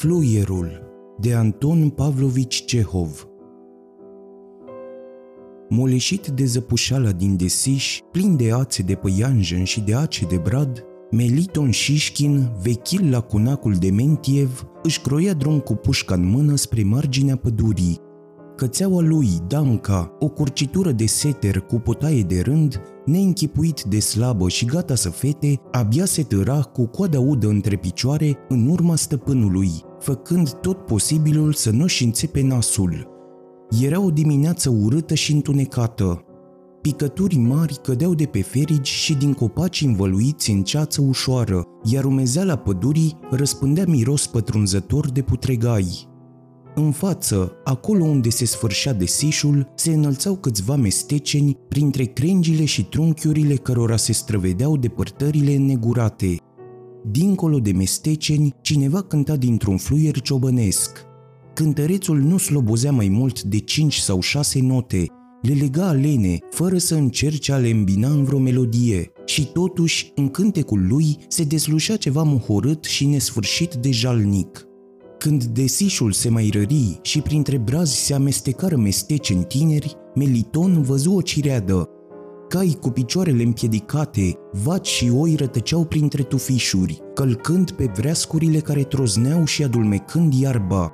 Fluierul de Anton Pavlovici Cehov Moleșit de zăpușala din desiș, plin de ațe de păianjen și de ace de brad, Meliton Șișkin, vechil la conacul de Mentiev, își croia drum cu pușca în mână spre marginea pădurii. Cățeaua lui, Damca, o curcitură de seter cu potaie de rând, neînchipuit de slabă și gata să fete, abia se tăra cu coada udă între picioare în urma stăpânului, făcând tot posibilul să nu-și înțepe nasul. Era o dimineață urâtă și întunecată. Picături mari cădeau de pe ferigi și din copaci învăluiți în ceață ușoară, iar umezeala pădurii răspândea miros pătrunzător de putregai. În față, acolo unde se sfârșea desișul, se înălțau câțiva mesteceni printre crengile și trunchiurile cărora se străvedeau depărtările înnegurate. Dincolo de mesteceni, cineva cânta dintr-un fluier ciobănesc. Cântărețul nu slobozea mai mult de cinci sau șase note, le lega alene, fără să încerce a le îmbina în vreo melodie, și totuși, în cântecul lui, se deslușea ceva muhorât și nesfârșit de jalnic. Când desișul se mai rări și printre brazi se amestecară mesteceni tineri, Meliton văzu o cireadă. Cai cu picioarele împiedicate, vaci și oi rătăceau printre tufișuri, călcând pe vreascurile care trozneau și adulmecând iarba.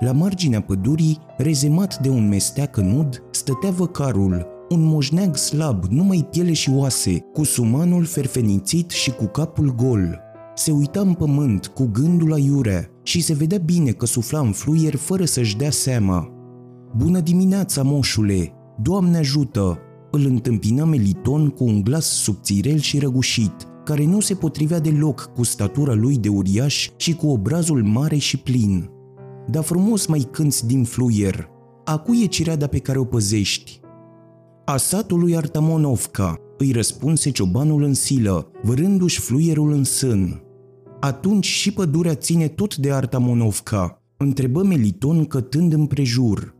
La marginea pădurii, rezemat de un mesteac nud, stătea văcarul, un moșneag slab, numai piele și oase, cu sumanul ferfenițit și cu capul gol. Se uita în pământ cu gândul la iurea și se vedea bine că sufla în fluier fără să-și dea seama. Bună dimineața, moșule! Doamne ajută! Îl întâmpină Meliton cu un glas subțirel și răgușit, care nu se potrivea deloc cu statura lui de uriaș și cu obrazul mare și plin. Dar frumos mai cânți din fluier. A cui e cireada pe care o păzești? A satului Artamonovca, îi răspunse ciobanul în silă, vărându-și fluierul în sân. Atunci și pădurea ține tot de Arta Monovca, întrebă Meliton cătând împrejur.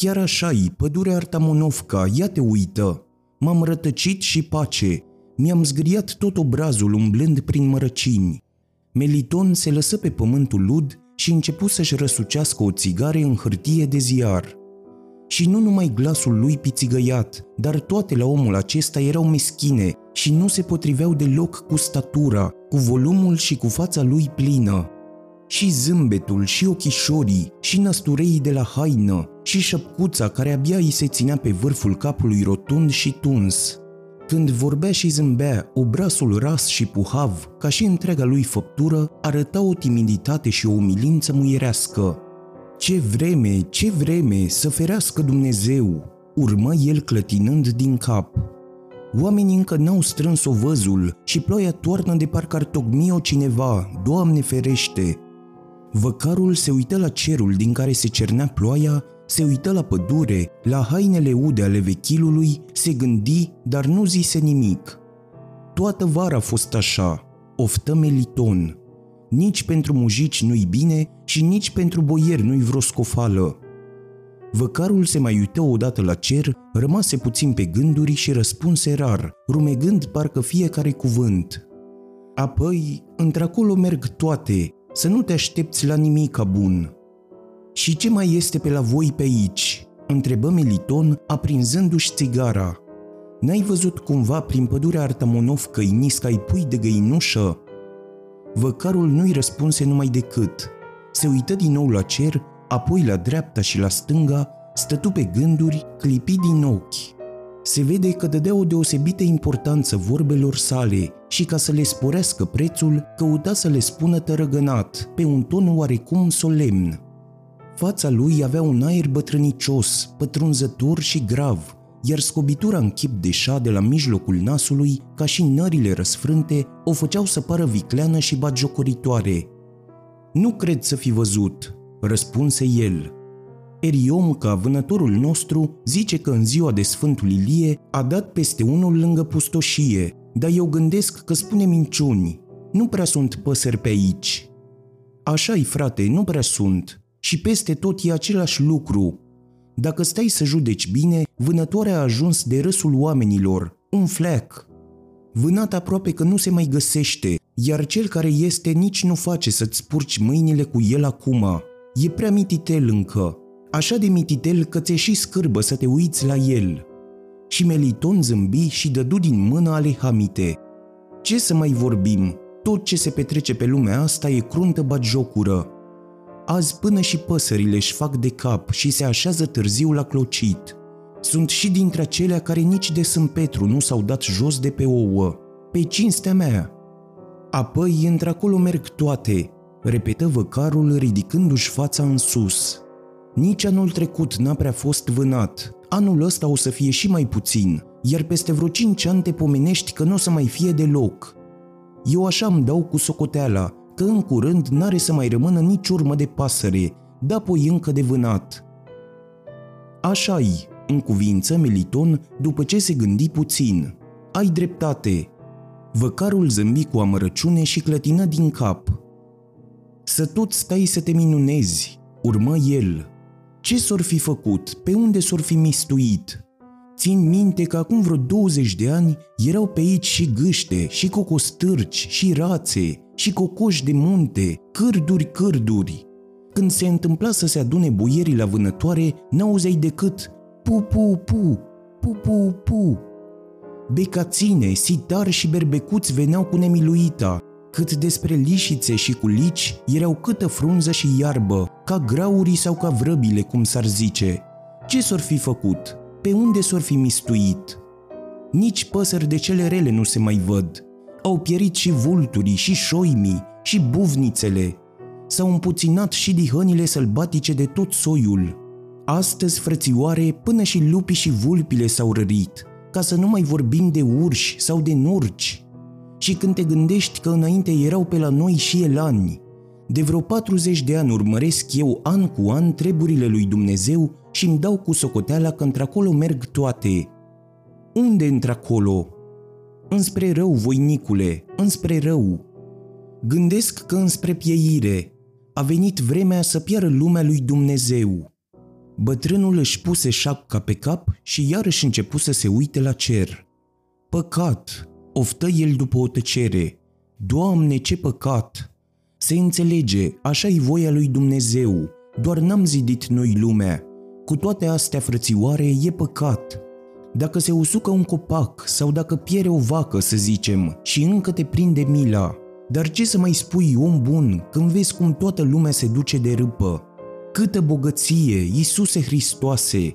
Chiar așa-i, pădurea Monovca, ia te uită. M-am rătăcit și pace. Mi-am zgriat tot obrazul umblând prin mărăcini. Meliton se lăsă pe pământul lud și începu să-și răsucească o țigare în hârtie de ziar. Și nu numai glasul lui pițigăiat, dar toate la omul acesta erau meschine și nu se potriveau deloc cu statura, cu volumul și cu fața lui plină. Și zâmbetul, și ochișorii, și năstureii de la haină, și șăpcuța care abia îi se ținea pe vârful capului rotund și tuns. Când vorbea și zâmbea, obrasul ras și puhav, ca și întreaga lui făptură, arăta o timiditate și o umilință muierească. Ce vreme, ce vreme, să ferească Dumnezeu! Urmă el clătinând din cap. Oamenii încă n-au strâns ovăzul și ploaia toarnă de parcă ar tocmi-o cineva, Doamne ferește! Văcarul se uită la cerul din care se cernea ploaia, se uită la pădure, la hainele ude ale vechilului, se gândi, dar nu zise nimic. Toată vara a fost așa, oftă Meliton. Nici pentru mujici nu-i bine și nici pentru boieri nu-i vreo scofală. Văcarul se mai uită odată la cer, rămase puțin pe gânduri și răspunse rar, rumegând parcă fiecare cuvânt. Apoi, într-acolo merg toate, să nu te aștepți la nimica bun. Și ce mai este pe la voi pe aici? întrebă Meliton, aprinzându-și țigara. N-ai văzut cumva prin pădurea Artamonov că i pui de găinușă? Văcarul nu-i răspunse numai decât. Se uită din nou la cer apoi la dreapta și la stânga, stătu pe gânduri, clipi din ochi. Se vede că dădea o deosebită importanță vorbelor sale și ca să le sporească prețul, căuta să le spună tărăgănat, pe un ton oarecum solemn. Fața lui avea un aer bătrânicios, pătrunzător și grav, iar scobitura în chip de șa de la mijlocul nasului, ca și nările răsfrânte, o făceau să pară vicleană și bagiocoritoare. Nu cred să fi văzut, răspunse el. Eriomca, vânătorul nostru, zice că în ziua de Sfântul Ilie a dat peste unul lângă pustoșie, dar eu gândesc că spune minciuni. Nu prea sunt păsări pe aici. Așa-i, frate, nu prea sunt. Și peste tot e același lucru. Dacă stai să judeci bine, vânătoarea a ajuns de râsul oamenilor, un fleac. Vânat aproape că nu se mai găsește, iar cel care este nici nu face să-ți spurci mâinile cu el acum. E prea mititel încă, așa de mititel că ți-e și scârbă să te uiți la el. Și Meliton zâmbi și dădu din mână ale Hamite. Ce să mai vorbim? Tot ce se petrece pe lumea asta e cruntă batjocură. Azi până și păsările își fac de cap și se așează târziu la clocit. Sunt și dintre acelea care nici de Sânt Petru nu s-au dat jos de pe ouă. Pe cinstea mea. Apoi, într-acolo merg toate, repetă văcarul ridicându-și fața în sus. Nici anul trecut n-a prea fost vânat, anul ăsta o să fie și mai puțin, iar peste vreo cinci ani te pomenești că nu o să mai fie deloc. Eu așa îmi dau cu socoteala, că în curând n-are să mai rămână nici urmă de pasăre, da apoi încă de vânat. Așa-i, în cuvință Meliton după ce se gândi puțin. Ai dreptate. Văcarul zâmbi cu amărăciune și clătină din cap. Să tot stai să te minunezi, urmă el. Ce s-or fi făcut? Pe unde s-or fi mistuit? Țin minte că acum vreo 20 de ani erau pe aici și gâște, și cocostârci, și rațe, și cocoși de munte, cârduri, cârduri. Când se întâmpla să se adune buierii la vânătoare, n-auzeai decât pu, pu, pu, pu, pu, pu. Becaține, sitar și berbecuți veneau cu nemiluita, cât despre lișițe și culici erau câtă frunză și iarbă, ca graurii sau ca vrăbile, cum s-ar zice. Ce s-or fi făcut? Pe unde s-or fi mistuit? Nici păsări de cele rele nu se mai văd. Au pierit și vulturii, și șoimii, și buvnițele. S-au împuținat și dihănile sălbatice de tot soiul. Astăzi, frățioare, până și lupii și vulpile s-au rărit, ca să nu mai vorbim de urși sau de nurci. Și când te gândești că înainte erau pe la noi și elani, de vreo 40 de ani urmăresc eu an cu an treburile lui Dumnezeu și îmi dau cu socoteala că într-acolo merg toate. Unde într-acolo? Înspre rău, voinicule, înspre rău. Gândesc că înspre pieire a venit vremea să piară lumea lui Dumnezeu. Bătrânul își puse șapca pe cap și iarăși începu să se uite la cer. Păcat, oftă el după o tăcere. Doamne, ce păcat! Se înțelege, așa e voia lui Dumnezeu, doar n-am zidit noi lumea. Cu toate astea, frățioare, e păcat. Dacă se usucă un copac sau dacă piere o vacă, să zicem, și încă te prinde mila, dar ce să mai spui, om bun, când vezi cum toată lumea se duce de râpă? Câtă bogăție, Iisuse Hristoase!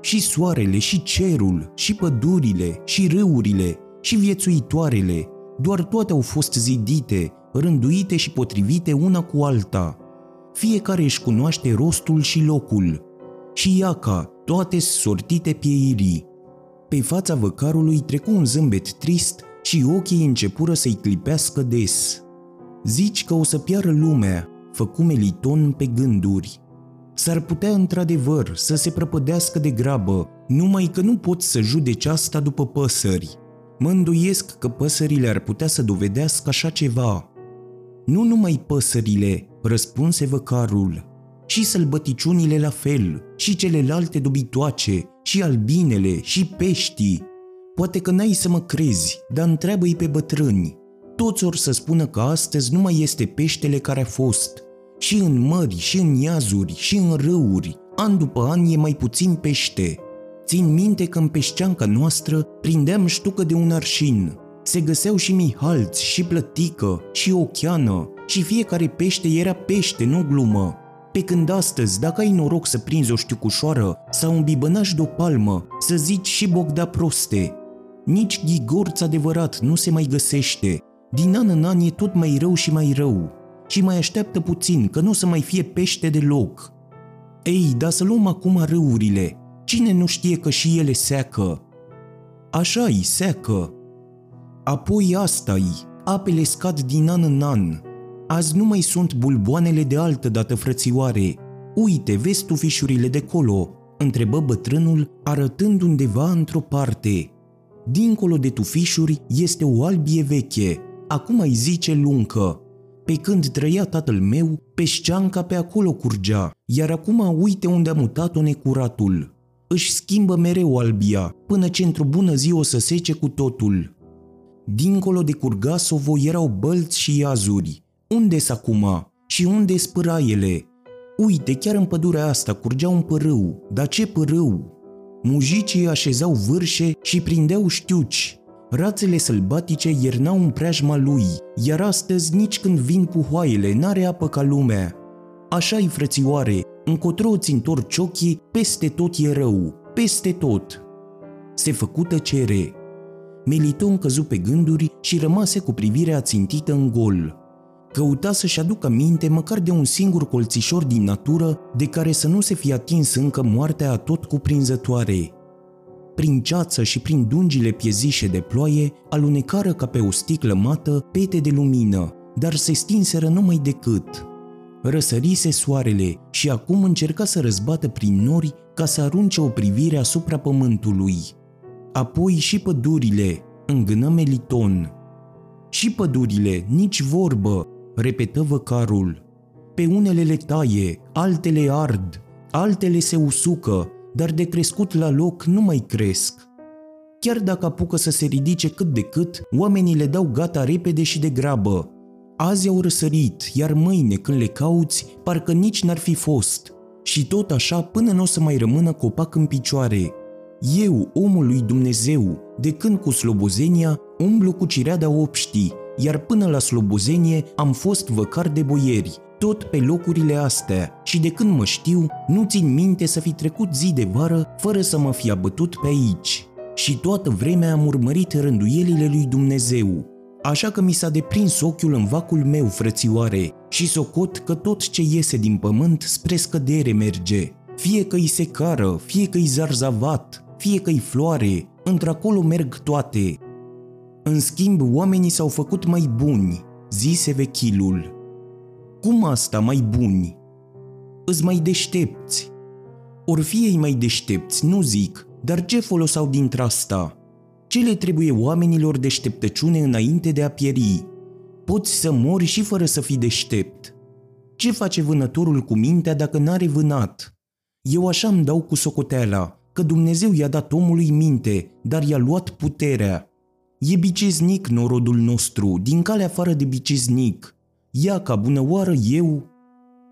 Și soarele, și cerul, și pădurile, și râurile, și viețuitoarele, doar toate au fost zidite, rânduite și potrivite una cu alta. Fiecare își cunoaște rostul și locul. Și iaca, toate sortite pieirii. Pe fața văcarului trecu un zâmbet trist și ochii începură să-i clipească des. Zici că o să piară lumea, făcu Meliton pe gânduri. S-ar putea într-adevăr să se prăpădească de grabă, numai că nu pot să judeci asta după păsări. Mă îndoiesc că păsările ar putea să dovedească așa ceva. Nu numai păsările, răspunse văcarul, și sălbăticiunile la fel, și celelalte dobitoace, și albinele, și peștii. Poate că n-ai să mă crezi, dar întreabă-i pe bătrâni. Toți or să spună că astăzi nu mai este peștele care a fost. Și în mări, și în iazuri, și în râuri, an după an e mai puțin pește. Țin minte că în peșceanca noastră prindeam ștucă de un arșin. Se găseau și mihalți, și plătică, și ocheană, și fiecare pește era pește, nu glumă. Pe când astăzi, dacă ai noroc să prinzi o știucușoară sau un bibănaș de o palmă, să zici și bogda proste. Nici ghigorț adevărat nu se mai găsește. Din an în an e tot mai rău și mai rău. Și mai așteaptă puțin, că nu o să mai fie pește deloc. Ei, dar să luăm acum râurile, Cine nu știe că și ele seacă? Așa-i, seacă. Apoi asta-i, apele scad din an în an. Azi nu mai sunt bulboanele de altă dată frățioare. Uite, vezi tu fișurile de colo, întrebă bătrânul, arătând undeva într-o parte. Dincolo de tufișuri este o albie veche, acum ai zice luncă. Pe când trăia tatăl meu, peșceanca pe acolo curgea, iar acum uite unde a mutat-o necuratul își schimbă mereu albia, până ce într-o bună zi o să sece cu totul. Dincolo de Curgasovo erau bălți și iazuri. Unde-s acum? Și unde spâraiele? Uite, chiar în pădurea asta curgea un părâu. Dar ce părâu? Mujicii așezau vârșe și prindeau știuci. Rațele sălbatice iernau în preajma lui, iar astăzi nici când vin puhoaiele n-are apă ca lumea. Așa-i frățioare, încotro îți întorci ochii, peste tot e rău, peste tot. Se făcu tăcere. Meliton căzu pe gânduri și rămase cu privirea țintită în gol. Căuta să-și aducă minte măcar de un singur colțișor din natură de care să nu se fie atins încă moartea tot cuprinzătoare. Prin ceață și prin dungile piezișe de ploaie, alunecară ca pe o sticlă mată pete de lumină, dar se stinseră numai decât. Răsărise soarele și acum încerca să răzbată prin nori ca să arunce o privire asupra pământului. Apoi și pădurile, îngână Meliton. Și pădurile, nici vorbă, repetă văcarul. Pe unele le taie, altele ard, altele se usucă, dar de crescut la loc nu mai cresc. Chiar dacă apucă să se ridice cât de cât, oamenii le dau gata repede și de grabă. Azi au răsărit, iar mâine când le cauți, parcă nici n-ar fi fost. Și tot așa până nu o să mai rămână copac în picioare. Eu, omul lui Dumnezeu, de când cu slobozenia, umblu cu cireada obștii, iar până la slobozenie am fost văcar de boieri, tot pe locurile astea și de când mă știu, nu țin minte să fi trecut zi de vară fără să mă fi abătut pe aici. Și toată vremea am urmărit rânduielile lui Dumnezeu, așa că mi s-a deprins ochiul în vacul meu, frățioare, și socot că tot ce iese din pământ spre scădere merge. Fie că-i secară, fie că-i zarzavat, fie că-i floare, într-acolo merg toate. În schimb, oamenii s-au făcut mai buni, zise vechilul. Cum asta mai buni? Îți mai deștepți. Or fie mai deștepți, nu zic, dar ce folos au dintre asta? Ce le trebuie oamenilor deșteptăciune înainte de a pieri? Poți să mori și fără să fii deștept. Ce face vânătorul cu mintea dacă n-are vânat? Eu așa îmi dau cu socoteala, că Dumnezeu i-a dat omului minte, dar i-a luat puterea. E biceznic norodul nostru, din calea afară de biceznic. Ia ca bună oară eu?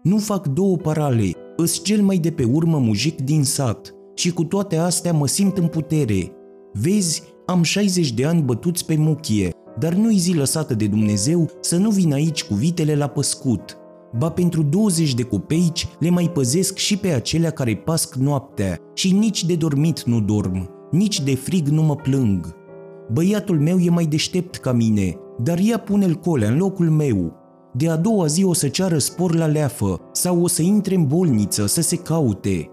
Nu fac două parale, îs cel mai de pe urmă mujic din sat și cu toate astea mă simt în putere. Vezi, am 60 de ani bătuți pe muchie, dar nu-i zi lăsată de Dumnezeu să nu vin aici cu vitele la păscut. Ba pentru 20 de copeici le mai păzesc și pe acelea care pasc noaptea și nici de dormit nu dorm, nici de frig nu mă plâng. Băiatul meu e mai deștept ca mine, dar ea pune-l colea în locul meu. De a doua zi o să ceară spor la leafă sau o să intre în bolniță să se caute.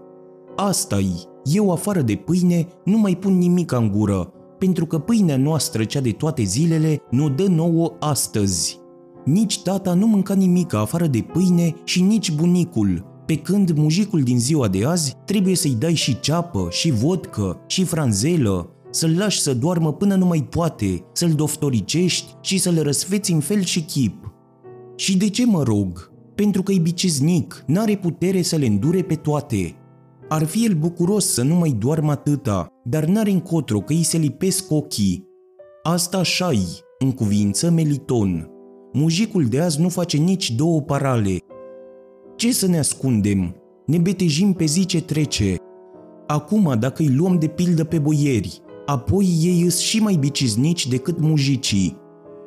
Asta-i, eu afară de pâine nu mai pun nimic în gură, pentru că pâinea noastră, cea de toate zilele, nu dă nouă astăzi. Nici tata nu mânca nimic afară de pâine și nici bunicul, pe când mujicul din ziua de azi trebuie să-i dai și ceapă, și vodcă, și franzelă, să-l lași să doarmă până nu mai poate, să-l doftoricești și să-l răsfeți în fel și chip. Și de ce mă rog? Pentru că e biceznic, n-are putere să le îndure pe toate. Ar fi el bucuros să nu mai doarmă atâta, dar n-are încotro că îi se lipesc ochii. Asta așa-i, în cuvință Meliton. Mujicul de azi nu face nici două parale. Ce să ne ascundem? Ne betejim pe zi ce trece. Acum, dacă îi luăm de pildă pe boieri, apoi ei îs și mai biciznici decât mujicii.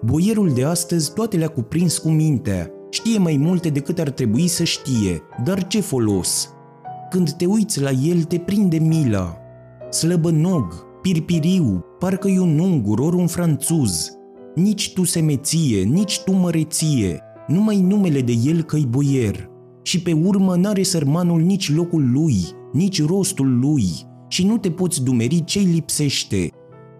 Boierul de astăzi toate le-a cuprins cu mintea, știe mai multe decât ar trebui să știe, dar ce folos? Când te uiți la el, te prinde mila. Slăbănog, pirpiriu, parcă e un ungur ori un franțuz. Nici tu semeție, nici tu măreție, numai numele de el că-i boier. Și pe urmă n-are sărmanul nici locul lui, nici rostul lui, și nu te poți dumeri ce-i lipsește.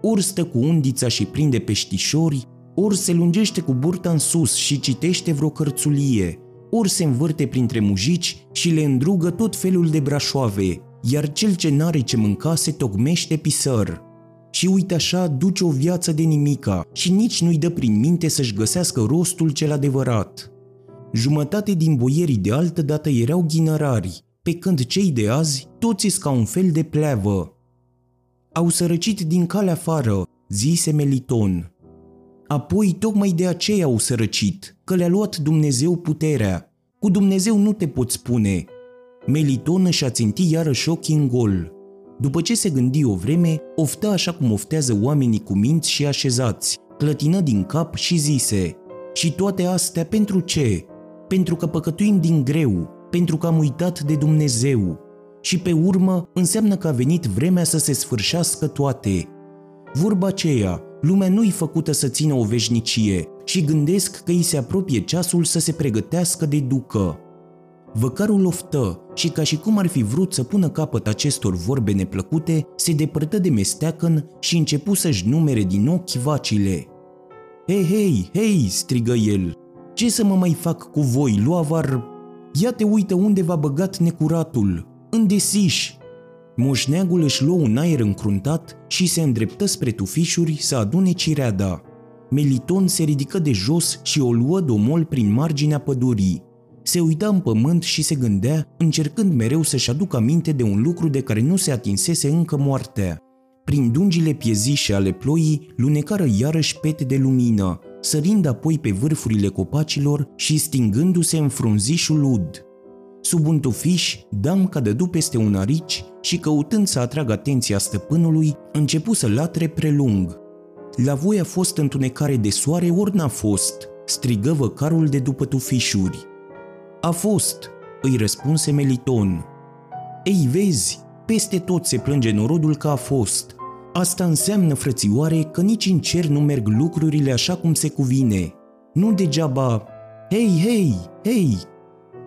Ori stă cu undița și prinde peștișori, ori se lungește cu burta în sus și citește vreo cărțulie, ori se învârte printre mujici și le îndrugă tot felul de brașoave, iar cel ce n-are ce mânca se tocmește pisăr. Și uite așa duce o viață de nimica și nici nu-i dă prin minte să-și găsească rostul cel adevărat. Jumătate din boierii de altă dată erau ghinărari, pe când cei de azi toți ca un fel de pleavă. Au sărăcit din calea afară, zise Meliton. Apoi tocmai de aceea au sărăcit, că le-a luat Dumnezeu puterea. Cu Dumnezeu nu te poți spune. Meliton și-a țintit iarăși ochii în gol. După ce se gândi o vreme, oftă așa cum oftează oamenii cu minți și așezați, clătină din cap și zise Și toate astea pentru ce? Pentru că păcătuim din greu, pentru că am uitat de Dumnezeu. Și pe urmă înseamnă că a venit vremea să se sfârșească toate. Vorba aceea, lumea nu-i făcută să țină o veșnicie și gândesc că îi se apropie ceasul să se pregătească de ducă. Văcarul oftă și ca și cum ar fi vrut să pună capăt acestor vorbe neplăcute, se depărtă de mesteacăn și începu să-și numere din ochi vacile. Hei, hei, hei, strigă el, ce să mă mai fac cu voi, luavar? Ia te uită unde v-a băgat necuratul, în desiș. Moșneagul își luă un aer încruntat și se îndreptă spre tufișuri să adune cireada. Meliton se ridică de jos și o luă domol prin marginea pădurii se uita în pământ și se gândea, încercând mereu să-și aducă aminte de un lucru de care nu se atinsese încă moartea. Prin dungile piezișe ale ploii, lunecară iarăși pete de lumină, sărind apoi pe vârfurile copacilor și stingându-se în frunzișul ud. Sub un tufiș, Damca dădu peste un arici și căutând să atragă atenția stăpânului, începu să latre prelung. La voi a fost întunecare de soare ori n-a fost, strigă văcarul de după tufișuri. A fost, îi răspunse Meliton. Ei, vezi, peste tot se plânge norodul că a fost. Asta înseamnă, frățioare, că nici în cer nu merg lucrurile așa cum se cuvine. Nu degeaba, hei, hei, hei!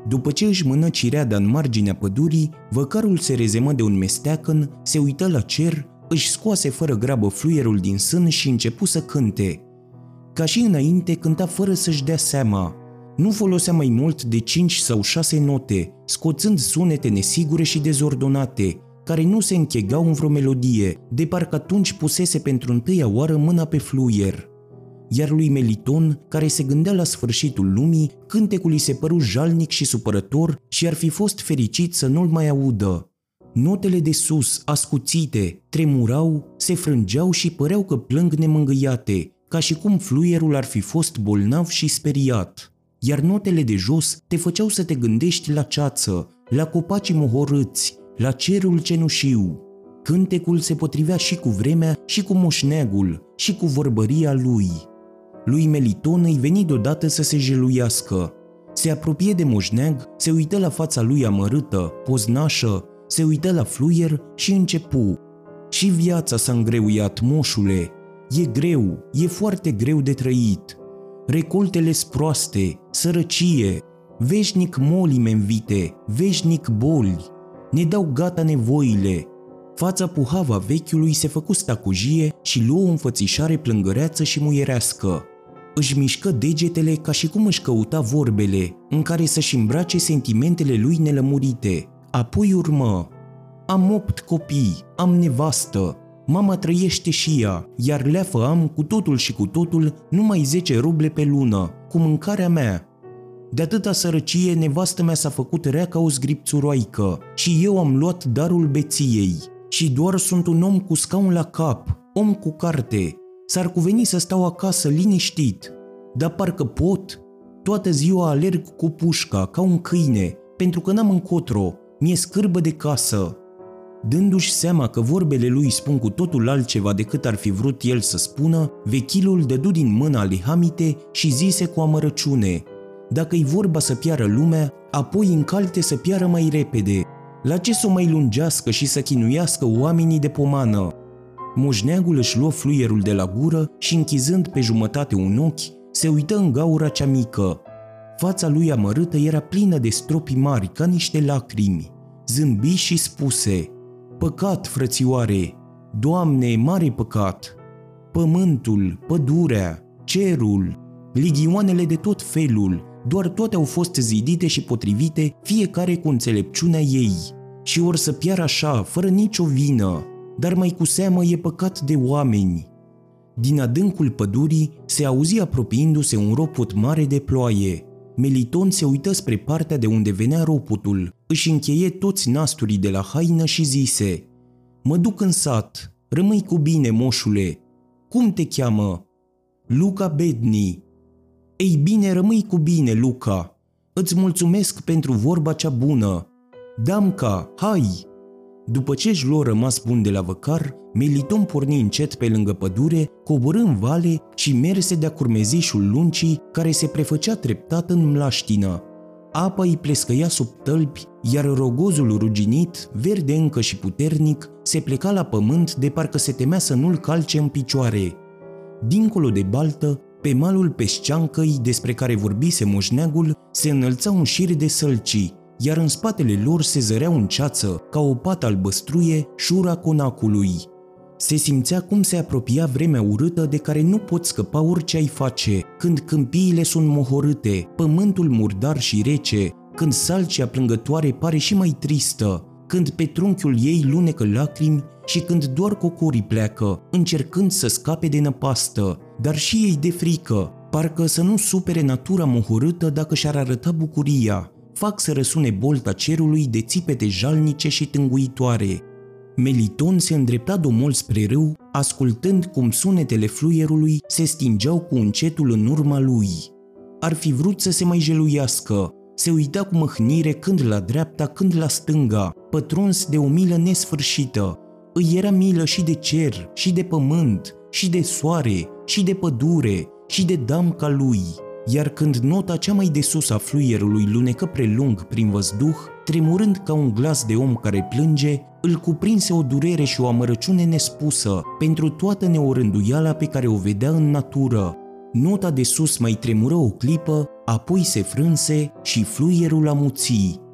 După ce își mână cireada în marginea pădurii, văcarul se rezemă de un mesteacăn, se uită la cer, își scoase fără grabă fluierul din sân și începu să cânte. Ca și înainte, cânta fără să-și dea seama – nu folosea mai mult de 5 sau 6 note, scoțând sunete nesigure și dezordonate, care nu se închegau în vreo melodie, de parcă atunci pusese pentru întâia oară mâna pe fluier. Iar lui Meliton, care se gândea la sfârșitul lumii, cântecul îi se păru jalnic și supărător și ar fi fost fericit să nu-l mai audă. Notele de sus, ascuțite, tremurau, se frângeau și păreau că plâng nemângâiate, ca și cum fluierul ar fi fost bolnav și speriat iar notele de jos te făceau să te gândești la ceață, la copacii mohorâți, la cerul cenușiu. Cântecul se potrivea și cu vremea, și cu moșneagul, și cu vorbăria lui. Lui Meliton îi veni deodată să se jeluiască. Se apropie de moșneag, se uită la fața lui amărâtă, poznașă, se uită la fluier și începu. Și viața s-a îngreuiat, moșule. E greu, e foarte greu de trăit recoltele proaste, sărăcie, veșnic moli învite, veșnic boli, ne dau gata nevoile. Fața puhava vechiului se făcu stacujie și luă o înfățișare plângăreață și muierească. Își mișcă degetele ca și cum își căuta vorbele, în care să-și îmbrace sentimentele lui nelămurite. Apoi urmă, am opt copii, am nevastă, Mama trăiește și ea, iar leafă am cu totul și cu totul numai 10 ruble pe lună, cu mâncarea mea. De atâta sărăcie, nevastă mea s-a făcut rea ca o zgripțuroaică și eu am luat darul beției. Și doar sunt un om cu scaun la cap, om cu carte. S-ar cuveni să stau acasă liniștit, dar parcă pot. Toată ziua alerg cu pușca, ca un câine, pentru că n-am încotro, mi-e scârbă de casă. Dându-și seama că vorbele lui spun cu totul altceva decât ar fi vrut el să spună, vechilul dădu din mâna lui Hamite și zise cu amărăciune Dacă-i vorba să piară lumea, apoi încalte să piară mai repede. La ce să o mai lungească și să chinuiască oamenii de pomană? Moșneagul își luă fluierul de la gură și închizând pe jumătate un ochi, se uită în gaura cea mică. Fața lui amărâtă era plină de stropi mari ca niște lacrimi. Zâmbi și spuse – Păcat, frățioare, Doamne, mare păcat! Pământul, pădurea, cerul, ligioanele de tot felul, doar toate au fost zidite și potrivite, fiecare cu înțelepciunea ei. Și or să piară așa, fără nicio vină, dar mai cu seamă e păcat de oameni. Din adâncul pădurii se auzi apropiindu-se un ropot mare de ploaie. Meliton se uită spre partea de unde venea ropotul, își încheie toți nasturii de la haină și zise Mă duc în sat, rămâi cu bine, moșule. Cum te cheamă? Luca Bedni. Ei bine, rămâi cu bine, Luca. Îți mulțumesc pentru vorba cea bună. Damca, hai! După ce își luă rămas bun de la văcar, Meliton porni încet pe lângă pădure, coborâ în vale și merse de-a curmezișul luncii care se prefăcea treptat în mlaștină. Apa îi plescăia sub tălpi, iar rogozul ruginit, verde încă și puternic, se pleca la pământ de parcă se temea să nu-l calce în picioare. Dincolo de baltă, pe malul pesceancăi despre care vorbise moșneagul, se înălța un șir de sălcii, iar în spatele lor se zărea un ceață, ca o pată albăstruie, șura conacului. Se simțea cum se apropia vremea urâtă de care nu pot scăpa orice ai face, când câmpiile sunt mohorâte, pământul murdar și rece, când salcea plângătoare pare și mai tristă, când pe trunchiul ei lunecă lacrimi și când doar cocorii pleacă, încercând să scape de năpastă, dar și ei de frică, parcă să nu supere natura mohorâtă dacă și-ar arăta bucuria, fac să răsune bolta cerului de țipete jalnice și tânguitoare. Meliton se îndrepta domol spre râu, ascultând cum sunetele fluierului se stingeau cu încetul în urma lui. Ar fi vrut să se mai jeluiască, se uita cu mâhnire când la dreapta, când la stânga, pătruns de o milă nesfârșită. Îi era milă și de cer, și de pământ, și de soare, și de pădure, și de damca lui iar când nota cea mai de sus a fluierului lunecă prelung prin văzduh, tremurând ca un glas de om care plânge, îl cuprinse o durere și o amărăciune nespusă pentru toată neorânduiala pe care o vedea în natură. Nota de sus mai tremură o clipă, apoi se frânse și fluierul amuții.